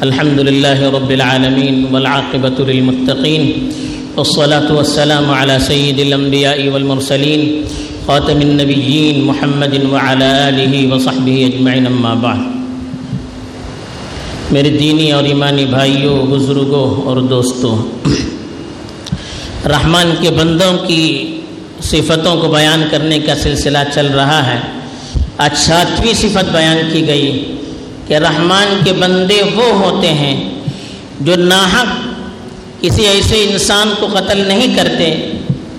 الحمد لله رب العالمين والعاقبة للمتقين والصلاة والسلام على سيد الأنبياء والمرسلين خاتم النبيين محمد وعلى آله وصحبه أجمعين أما بعد. میرے دینی اور ایمانی بھائیوں، بزرگوں اور دوستوں، رحمان کے بندوں کی صفتوں کو بیان کرنے کا سلسلہ چل رہا ہے۔ آج ساتویں صفت بیان کی گئی۔ کہ رحمان کے بندے وہ ہوتے ہیں جو ناحق کسی ایسے انسان کو قتل نہیں کرتے،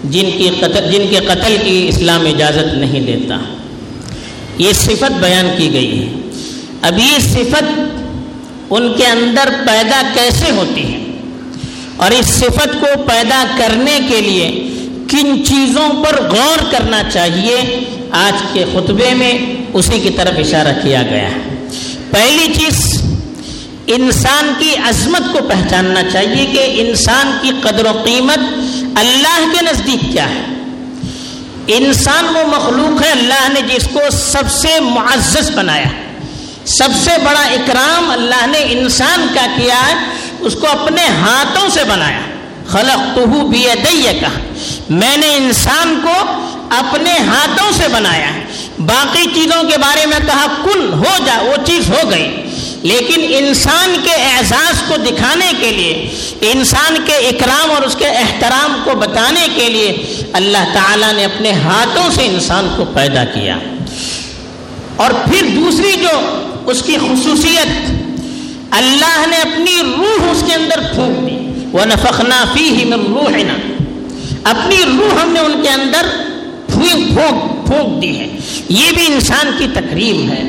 جن کی قتل، جن کے قتل کی اسلام اجازت نہیں دیتا۔ یہ صفت بیان کی گئی ہے۔ اب یہ صفت ان کے اندر پیدا کیسے ہوتی ہے؟ اور اس صفت کو پیدا کرنے کے لیے کن چیزوں پر غور کرنا چاہیے؟ آج کے خطبے میں اسی کی طرف اشارہ کیا گیا ہے۔ پہلی چیز، انسان کی عظمت کو پہچاننا چاہیے کہ انسان کی قدر و قیمت اللہ کے نزدیک کیا ہے۔ انسان وہ مخلوق ہے اللہ نے جس کو سب سے معزز بنایا۔ سب سے بڑا اکرام اللہ نے انسان کا کیا ہے اس کو اپنے ہاتھوں سے بنایا۔ خلق تو بھی کہا میں نے انسان کو اپنے ہاتھوں سے بنایا۔ ہے باقی چیزوں کے بارے میں کہا کن ہو جا، وہ چیز ہو گئی۔ لیکن انسان کے اعزاز کو دکھانے کے لیے، انسان کے اکرام اور اس کے احترام کو بتانے کے لیے اللہ تعالیٰ نے اپنے ہاتھوں سے انسان کو پیدا کیا۔ اور پھر دوسری جو اس کی خصوصیت، اللہ نے اپنی روح اس کے اندر پھونک دی۔ وہ نفقنا فی ہی میں روح اپنی روح ہم نے ان کے اندر پھونک پھونک دی ہے۔ یہ بھی انسان کی تقریب ہے۔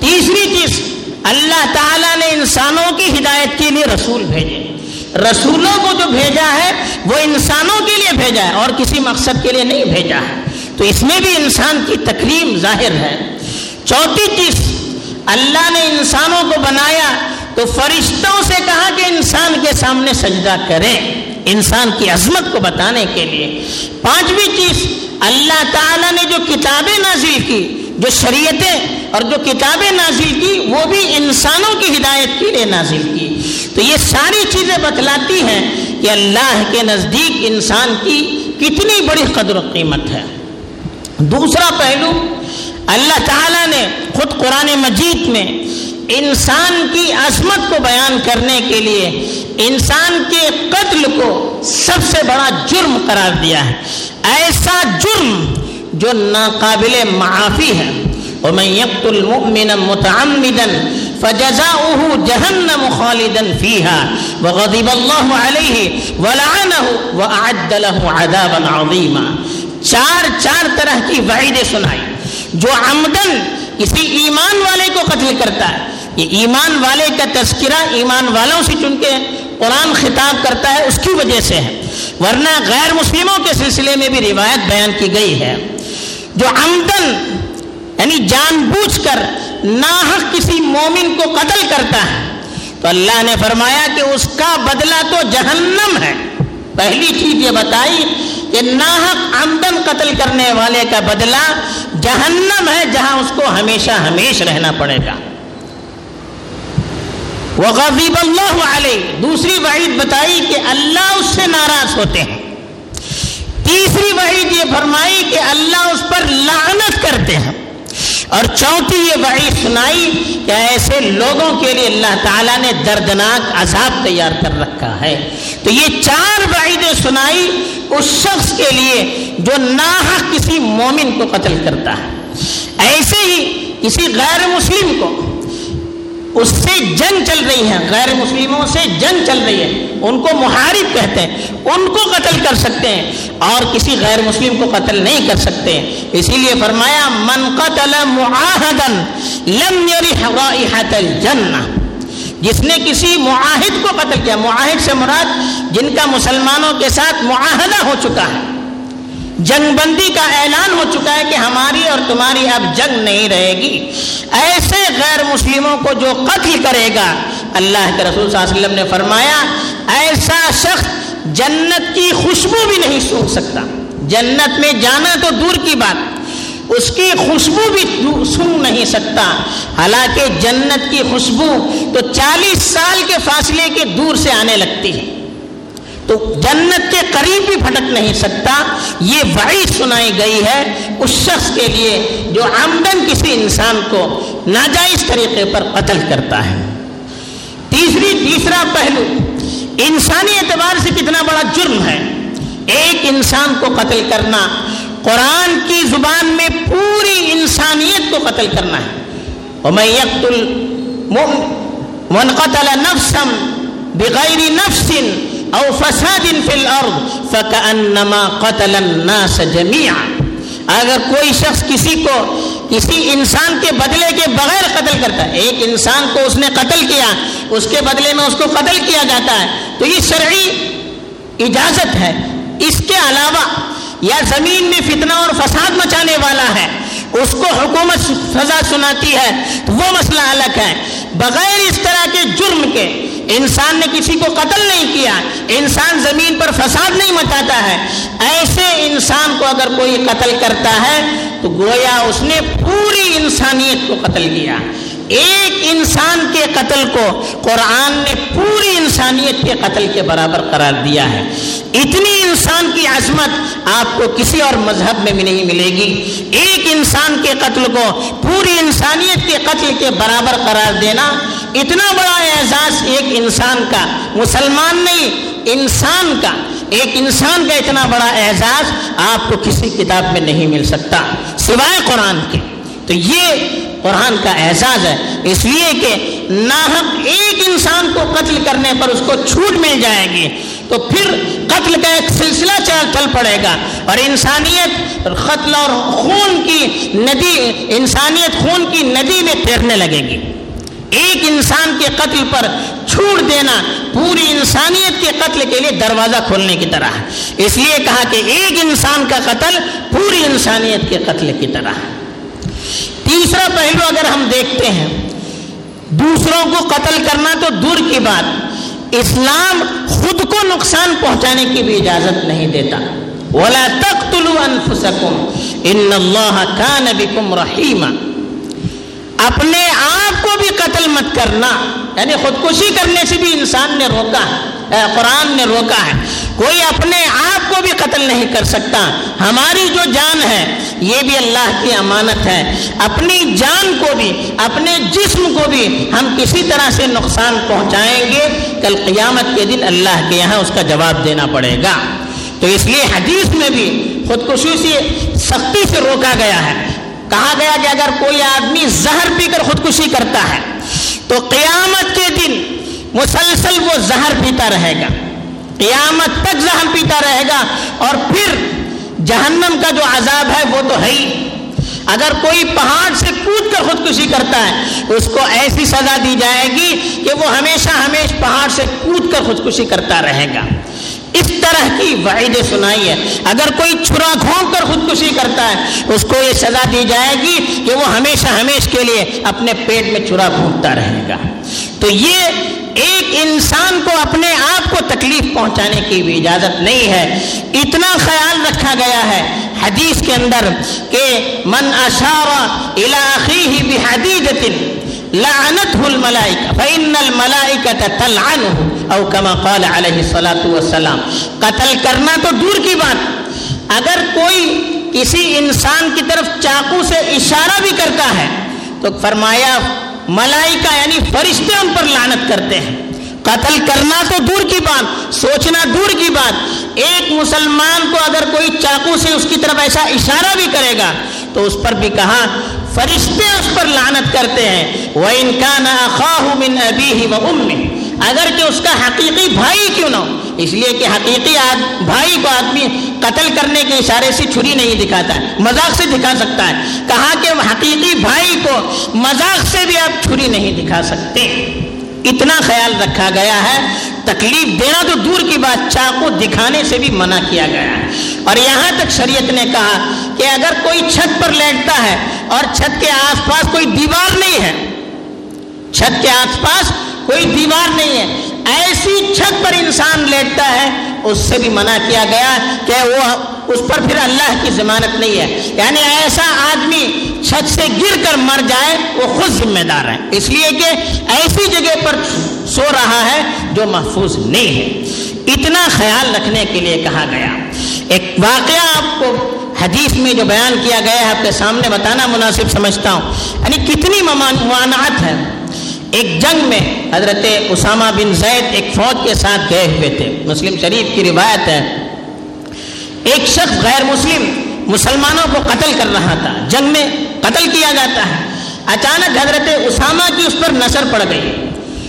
تیسری چیز، اللہ تعالیٰ نے انسانوں کی ہدایت کے لیے رسول بھیجے۔ رسولوں کو جو بھیجا ہے، وہ انسانوں کے لیے بھیجا ہے اور کسی مقصد کے لیے نہیں بھیجا ہے۔ تو اس میں بھی انسان کی تقریب ظاہر ہے۔ چوتھی چیز، اللہ نے انسانوں کو بنایا تو فرشتوں سے کہا کہ انسان کے سامنے سجدہ کریں۔ انسان کی عظمت کو بتانے کے لیے۔ پانچویں چیز اللہ تعالیٰ نے جو کتابیں نازل کی، جو شریعتیں اور جو کتابیں نازل کی، وہ بھی انسانوں کی ہدایت کے لیے نازل کی۔ تو یہ ساری چیزیں بتلاتی ہیں کہ اللہ کے نزدیک انسان کی کتنی بڑی قدر و قیمت ہے۔ دوسرا پہلو، اللہ تعالیٰ نے خود قرآن مجید میں انسان کی عظمت کو بیان کرنے کے لیے انسان کے قتل کو سب سے بڑا جرم قرار دیا ہے۔ ایسا جرم جو ناقابل معافی ہے۔ ومن يقتل مؤمنا متعمدا فجزاؤه جهنم خالدا فيها وغضب الله عليه ولعنه واعد له عذابا عظيما۔ چار چار طرح کی وعیدیں سنائی۔ جو عمدن کسی ایمان والے کو قتل کرتا ہے۔ یہ ایمان والے کا تذکرہ ایمان والوں سے چونکہ قرآن خطاب کرتا ہے، اس کی وجہ سے ہے۔ ورنہ غیر مسلموں کے سلسلے میں بھی روایت بیان کی گئی ہے۔ جو عمدن یعنی جان بوجھ کر ناحق کسی مومن کو قتل کرتا ہے، تو اللہ نے فرمایا کہ اس کا بدلہ تو جہنم ہے۔ پہلی چیز یہ بتائی کہ ناحق عمدن قتل کرنے والے کا بدلہ جہنم ہے، جہاں اس کو ہمیشہ ہمیش رہنا پڑے گا۔ وغضب اللہ علیہ۔ دوسری وعید بتائی کہ اللہ اس سے ناراض ہوتے ہیں۔ تیسری وعید یہ فرمائی کہ اللہ اس پر لعنت کرتے ہیں۔ اور چوتھی یہ وعید سنائی کہ ایسے لوگوں کے لیے اللہ تعالیٰ نے دردناک عذاب تیار کر رکھا ہے۔ تو یہ چار وعیدیں سنائی اس شخص کے لیے جو ناحق کسی مومن کو قتل کرتا ہے۔ ایسے ہی کسی غیر مسلم کو اس سے جنگ چل رہی ہے، غیر مسلموں سے جنگ چل رہی ہے۔ ان کو محارب کہتے ہیں، ان کو قتل کر سکتے ہیں، اور کسی غیر مسلم کو قتل نہیں کر سکتے اسی لیے فرمایا، من قتل لم الجنہ جس نے کسی معاہد کو قتل کیا، معاہد سے مراد جن کا مسلمانوں کے ساتھ معاہدہ ہو چکا ہے۔ جنگ بندی کا اعلان ہو چکا ہے کہ ہماری اور تمہاری اب جنگ نہیں رہے گی۔ ایسے غیر مسلموں کو جو قتل کرے گا، اللہ کے رسول صلی اللہ علیہ وسلم نے فرمایا، ایسا شخص جنت کی خوشبو بھی نہیں سوکھ سکتا۔ جنت میں جانا تو دور کی بات، اس کی خوشبو بھی سن نہیں سکتا۔ حالانکہ جنت کی خوشبو تو چالیس سال کے فاصلے کے دور سے آنے لگتی ہے۔ تو جنت کے قریب بھی پھٹک نہیں سکتا۔ یہ وعید سنائی گئی ہے اس شخص کے لیے جو آمدن کسی انسان کو ناجائز طریقے پر قتل کرتا ہے۔ تیسری، تیسرا پہلو، انسانی اعتبار سے کتنا بڑا جرم ہے۔ ایک انسان کو قتل کرنا، قرآن کی زبان میں پوری انسانیت کو قتل کرنا ہے۔ میں یکل منقتل نفسم بغیر نفس او فساد فی الارض فکأنما قتل الناس جميعا۔ اگر کوئی شخص کسی کو، کسی انسان کے بدلے کے بغیر قتل کرتا ہے، ایک انسان کو اس نے قتل کیا، اس کے بدلے میں اس کو قتل کیا جاتا ہے، تو یہ شرعی اجازت ہے۔ اس کے علاوہ، یا زمین میں فتنہ اور فساد مچانے والا ہے، اس کو حکومت سزا سناتی ہے، تو وہ مسئلہ الگ ہے۔ بغیر اس طرح کے جرم کے انسان نے کسی کو قتل نہیں کیا، انسان زمین پر فساد نہیں مچاتا ہے۔ ایسے انسان کو اگر کوئی قتل کرتا ہے، تو گویا اس نے پوری انسانیت کو قتل کیا۔ ایک انسان کے قتل کو قرآن نے پوری انسانیت کے قتل کے برابر قرار دیا ہے۔ اتنی انسان کی عظمت آپ کو کسی اور مذہب میں بھی نہیں ملے گی۔ ایک انسان کے قتل کو پوری انسانیت کے قتل کے برابر قرار دینا اتنا بڑا اعزاز ایک انسان کا، مسلمان نہیں، انسان کا۔ ایک انسان کا اتنا بڑا اعزاز آپ کو کسی کتاب میں نہیں مل سکتا، سوائے قرآن کے۔ تو یہ قرآن کا اعزاز ہے۔ اس لیے کہ ناحق ایک انسان کو قتل کرنے پر اس کو چھوٹ مل جائے گی۔ تو پھر قتل کا ایک سلسلہ چل چل پڑے گا۔ اور انسانیت قتل اور خون کی ندی انسانیت خون کی ندی میں تیرنے لگے گی۔ ایک انسان کے قتل پر چھوڑ دینا پوری انسانیت کے قتل کے لیے دروازہ کھولنے کی طرح۔ ہے اس لیے کہا کہ ایک انسان کا قتل پوری انسانیت کے قتل کی طرح۔ ہے تیسرا پہلو اگر ہم دیکھتے ہیں، دوسروں کو قتل کرنا تو دور کی بات، اسلام خود کو نقصان پہنچانے کی بھی اجازت نہیں دیتا۔ ولا تقتلوا انفسکم ان اللہ کان بکم رحیما اپنے آپ کو بھی قتل مت کرنا یعنی خودکشی کرنے سے بھی انسان نے روکا ہے، قرآن نے روکا ہے۔ کوئی اپنے آپ کو بھی قتل نہیں کر سکتا۔ ہماری جو جان ہے، یہ بھی اللہ کی امانت ہے۔ اپنی جان کو بھی، اپنے جسم کو بھی ہم کسی طرح سے نقصان پہنچائیں گے۔ کل قیامت کے دن اللہ کے یہاں اس کا جواب دینا پڑے گا۔ تو اس لیے حدیث میں بھی خودکشی سے سختی سے روکا گیا ہے۔ کہا گیا کہ اگر کوئی آدمی زہر پی کر خودکشی کرتا ہے، تو قیامت کے دن مسلسل وہ زہر پیتا رہے گا۔ قیامت تک زہر پیتا رہے گا اور پھر جہنم کا جو عذاب ہے وہ تو ہے ہی۔ اگر کوئی پہاڑ سے کود کر خودکشی کرتا ہے اس کو ایسی سزا دی جائے گی کہ وہ ہمیشہ ہمیشہ پہاڑ سے کود کر خودکشی کرتا رہے گا۔ اس طرح کی وعیدیں سنائی ہے۔ اگر کوئی چھرا گھونک کر خودکشی کرتا ہے اس کو یہ سزا دی جائے گی کہ وہ ہمیشہ ہمیشہ کے لیے اپنے پیٹ میں چھرا گھونکتا رہے گا۔ تو یہ ایک انسان کو اپنے آپ کو تکلیف پہنچانے کی بھی اجازت نہیں ہے۔ اتنا خیال رکھا گیا ہے حدیث کے اندر کہ من اشارہ علاقی ہی بحدیدت لعنته الملائکہ فإن الملائکہ تلعنه او کما قال علیہ الصلاة والسلام۔ قتل کرنا تو دور کی بات۔ اگر کوئی کسی انسان کی طرف چاقو سے اشارہ بھی کرتا ہے تو فرمایا ملائکہ یعنی فرشتے ان پر لانت کرتے ہیں۔ قتل کرنا تو دور کی بات، سوچنا دور کی بات۔ ایک مسلمان کو اگر کوئی چاقو سے اس کی طرف ایسا اشارہ بھی کرے گا، تو اس پر بھی کہا، فرشتے اس پر لانت کرتے ہیں۔ وہ ان کا من ابھی ہی وہ اگر کہ اس کا حقیقی بھائی کیوں نہ ہو؟ اس لیے کہ حقیقی بھائی کو آدمی قتل کرنے کے اشارے سے چھری نہیں دکھاتا ہے، مذاق سے دکھا سکتا ہے۔ کہا کہ حقیقی بھائی کو مذاق سے بھی آپ چھری نہیں دکھا سکتے۔ اتنا خیال رکھا گیا ہے۔ تکلیف دینا تو دور کی بات، چاقو دکھانے سے بھی منع کیا گیا ہے۔ اور یہاں تک شریعت نے کہا کہ اگر کوئی چھت پر لیٹتا ہے اور چھت کے آس پاس کوئی دیوار نہیں ہے، چھت کے آس پاس کوئی دیوار نہیں ہے۔ ایسی چھت پر انسان لیٹتا ہے، اس سے بھی منع کیا گیا کہ وہ اس پر پھر اللہ کی ضمانت نہیں ہے۔ یعنی ایسا آدمی چھت سے گر کر مر جائے، وہ خود ذمہ دار ہے۔ اس لیے کہ ایسی جگہ پر سو رہا ہے جو محفوظ نہیں ہے۔ اتنا خیال رکھنے کے لیے کہا گیا۔ ایک واقعہ آپ کو حدیث میں جو بیان کیا گیا ہے، آپ کے سامنے بتانا مناسب سمجھتا ہوں۔ یعنی کتنی ممانعت ہے۔ ایک جنگ میں حضرت اسامہ بن زید ایک فوج کے ساتھ گئے ہوئے تھے۔ مسلم شریف کی روایت ہے، ایک شخص غیر مسلم مسلمانوں کو قتل کر رہا تھا۔ جنگ میں قتل کیا جاتا ہے۔ اچانک حضرت اسامہ کی اس پر نظر پڑ گئی۔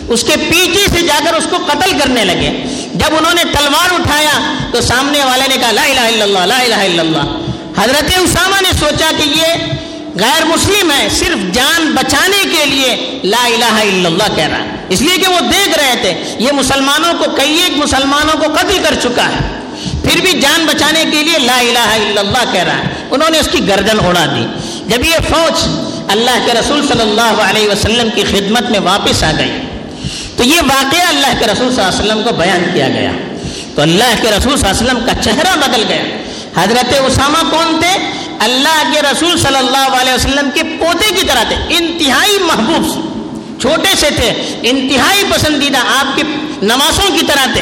اس کے پیچھے سے جا کر اس کو قتل کرنے لگے۔ جب انہوں نے تلوار اٹھایا تو سامنے والے نے کہا، لا الہ الا اللہ، لا الہ الا اللہ۔ حضرت اسامہ نے سوچا کہ یہ غیر مسلم ہے، صرف جان بچانے کے لیے لا الہ الا اللہ کہہ رہا ہے۔ اس لیے کہ وہ دیکھ رہے تھے، یہ مسلمانوں کو کئی ایک مسلمانوں کو قتل کر چکا ہے۔ پھر بھی جان بچانے کے لیے لا الہ الا اللہ کہہ رہا ہے۔ انہوں نے اس کی گردن اڑا دی۔ جب یہ فوج اللہ کے رسول صلی اللہ علیہ وسلم کی خدمت میں واپس آ گئی، تو یہ واقعہ اللہ کے رسول صلی اللہ علیہ وسلم کو بیان کیا گیا۔ تو اللہ کے رسول صلی اللہ علیہ وسلم کا چہرہ بدل گیا۔ حضرت اسامہ کون تھے؟ اللہ کے رسول صلی اللہ علیہ وسلم کے پوتے کی طرح تھے، انتہائی محبوب چھوٹے سے تھے، انتہائی پسندیدہ، آپ کی نمازوں کی طرح تھے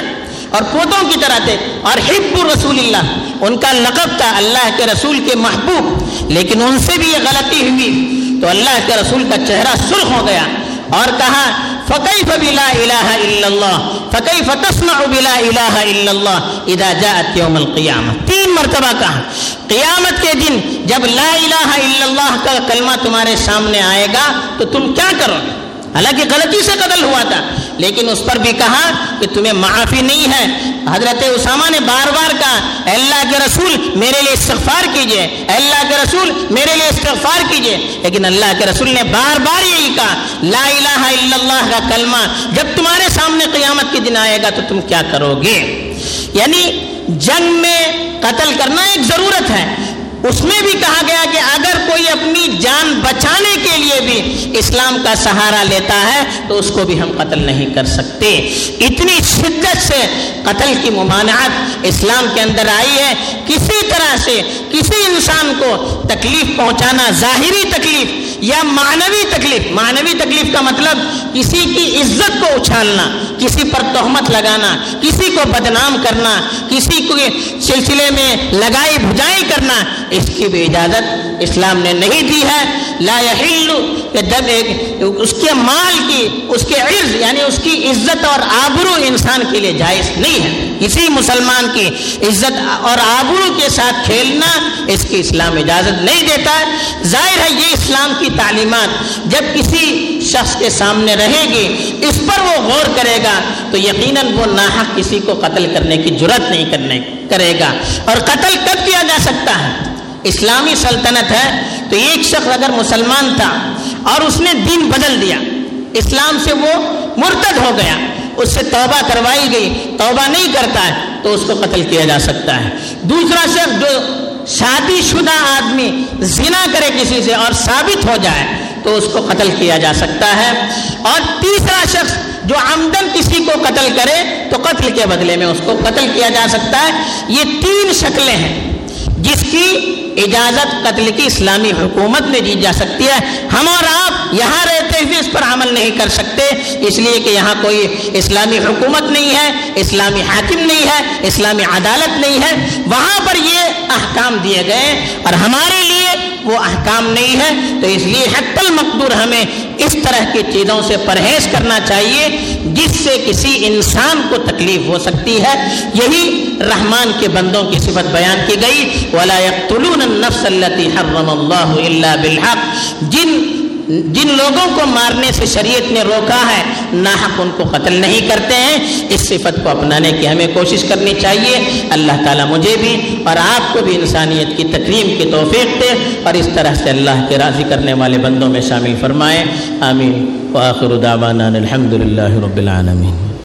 اور پوتوں کی طرح تھے۔ اور حب رسول اللہ، ان کا لقب تھا اللہ کے رسول کے محبوب، لیکن ان سے بھی یہ غلطی ہوئی۔ تو اللہ کے رسول کا چہرہ سرخ ہو گیا۔ اور کہا فقیف بلا الہ الا اللہ فقیف تسمع بلا الہ الا اللہ اذا جاءت یوم القیامہ تین مرتبہ کہا، قیامت کے دن جب لا الہ الا اللہ کا کلمہ تمہارے سامنے آئے گا، تو تم کیا کرو گے؟ حالانکہ غلطی سے قتل ہوا تھا۔ لیکن اس پر بھی کہا کہ تمہیں معافی نہیں ہے۔ حضرت اسامہ نے بار بار کہا اللہ کے رسول، میرے لیے استغفار کیجیے۔ اللہ کے رسول، میرے لیے استغفار کیجیے۔ لیکن اللہ کے رسول نے بار بار یہی کہا، لا الہ الا اللہ کا کلمہ۔ جب تمہارے سامنے قیامت کے دن آئے گا تو تم کیا کرو گے؟ یعنی جنگ میں قتل کرنا ایک ضرورت ہے۔ اس میں بھی کہا گیا کہ اگر کوئی اپنی جان بچانے کے لیے بھی اسلام کا سہارا لیتا ہے تو اس کو بھی ہم قتل نہیں کر سکتے۔ اتنی شدت سے قتل کی ممانعت اسلام کے اندر آئی ہے۔ کسی طرح سے کسی انسان کو تکلیف پہنچانا، ظاہری تکلیف یا معنوی تکلیف معنوی تکلیف کا مطلب کسی کی عزت کو اچھالنا، کسی پر تہمت لگانا، کسی کو بدنام کرنا، کسی کو سلسلے میں لگائی بھجائی کرنا اس کی بھی اجازت اسلام نے نہیں دی ہے۔ لا يحل کہ جب ایک اس کے مال کی، اس کے عرض یعنی اس کی عزت اور آبرو انسان کے لیے جائز نہیں ہے۔ کسی مسلمان کی عزت اور آبرو کے ساتھ کھیلنا اس کی اسلام اجازت نہیں دیتا۔ ہے ظاہر ہے یہ اسلام کی تعلیمات جب کسی شخص کے سامنے رہے گی، اس پر وہ غور کرے گا تو یقیناً وہ ناحق کسی کو قتل کرنے کی جرت نہیں کرنے، کرے گا۔ اور قتل کب کیا جا سکتا ہے؟ اسلامی سلطنت ہے، تو ایک شخص اگر مسلمان تھا اور اس نے دین بدل دیا، اسلام سے وہ مرتد ہو گیا، اس سے توبہ کروائی گئی، توبہ نہیں کرتا ہے، تو اس کو قتل کیا جا سکتا ہے۔ دوسرا شخص جو شادی شدہ آدمی زنا کرے کسی سے اور ثابت ہو جائے، تو اس کو قتل کیا جا سکتا ہے۔ اور تیسرا شخص جو آمدن کسی کو قتل کرے، تو قتل کے بدلے میں اس کو قتل کیا جا سکتا ہے۔ یہ تین شکلیں ہیں۔ اجازت قتل کی اسلامی حکومت میں دی جا سکتی ہے۔ ہم اور آپ یہاں رہتے ہوئے اس پر عمل نہیں کر سکتے۔ اس لیے کہ یہاں کوئی اسلامی حکومت نہیں ہے، اسلامی حاکم نہیں ہے، اسلامی عدالت نہیں ہے۔ وہاں پر یہ احکام دیے گئے اور ہمارے لیے وہ احکام نہیں ہے، تو اس لیے حت المقدور ہمیں اس طرح کی چیزوں سے پرہیز کرنا چاہیے، جس سے کسی انسان کو تکلیف ہو سکتی ہے۔ یہی رحمان کے بندوں کی صفت بیان کی گئی۔ ولا يقتلون النفس التي حرم الله الا بالحق۔ جن جن لوگوں کو مارنے سے شریعت نے روکا ہے ناحق ان کو قتل نہیں کرتے ہیں۔ اس صفت کو اپنانے کی ہمیں کوشش کرنی چاہیے۔ اللہ تعالیٰ مجھے بھی اور آپ کو بھی انسانیت کی تکریم کی توفیق دے اور اس طرح سے اللہ کے راضی کرنے والے بندوں میں شامل فرمائے۔ آمین۔ وآخر دعوانا الحمد للہ رب العالمین۔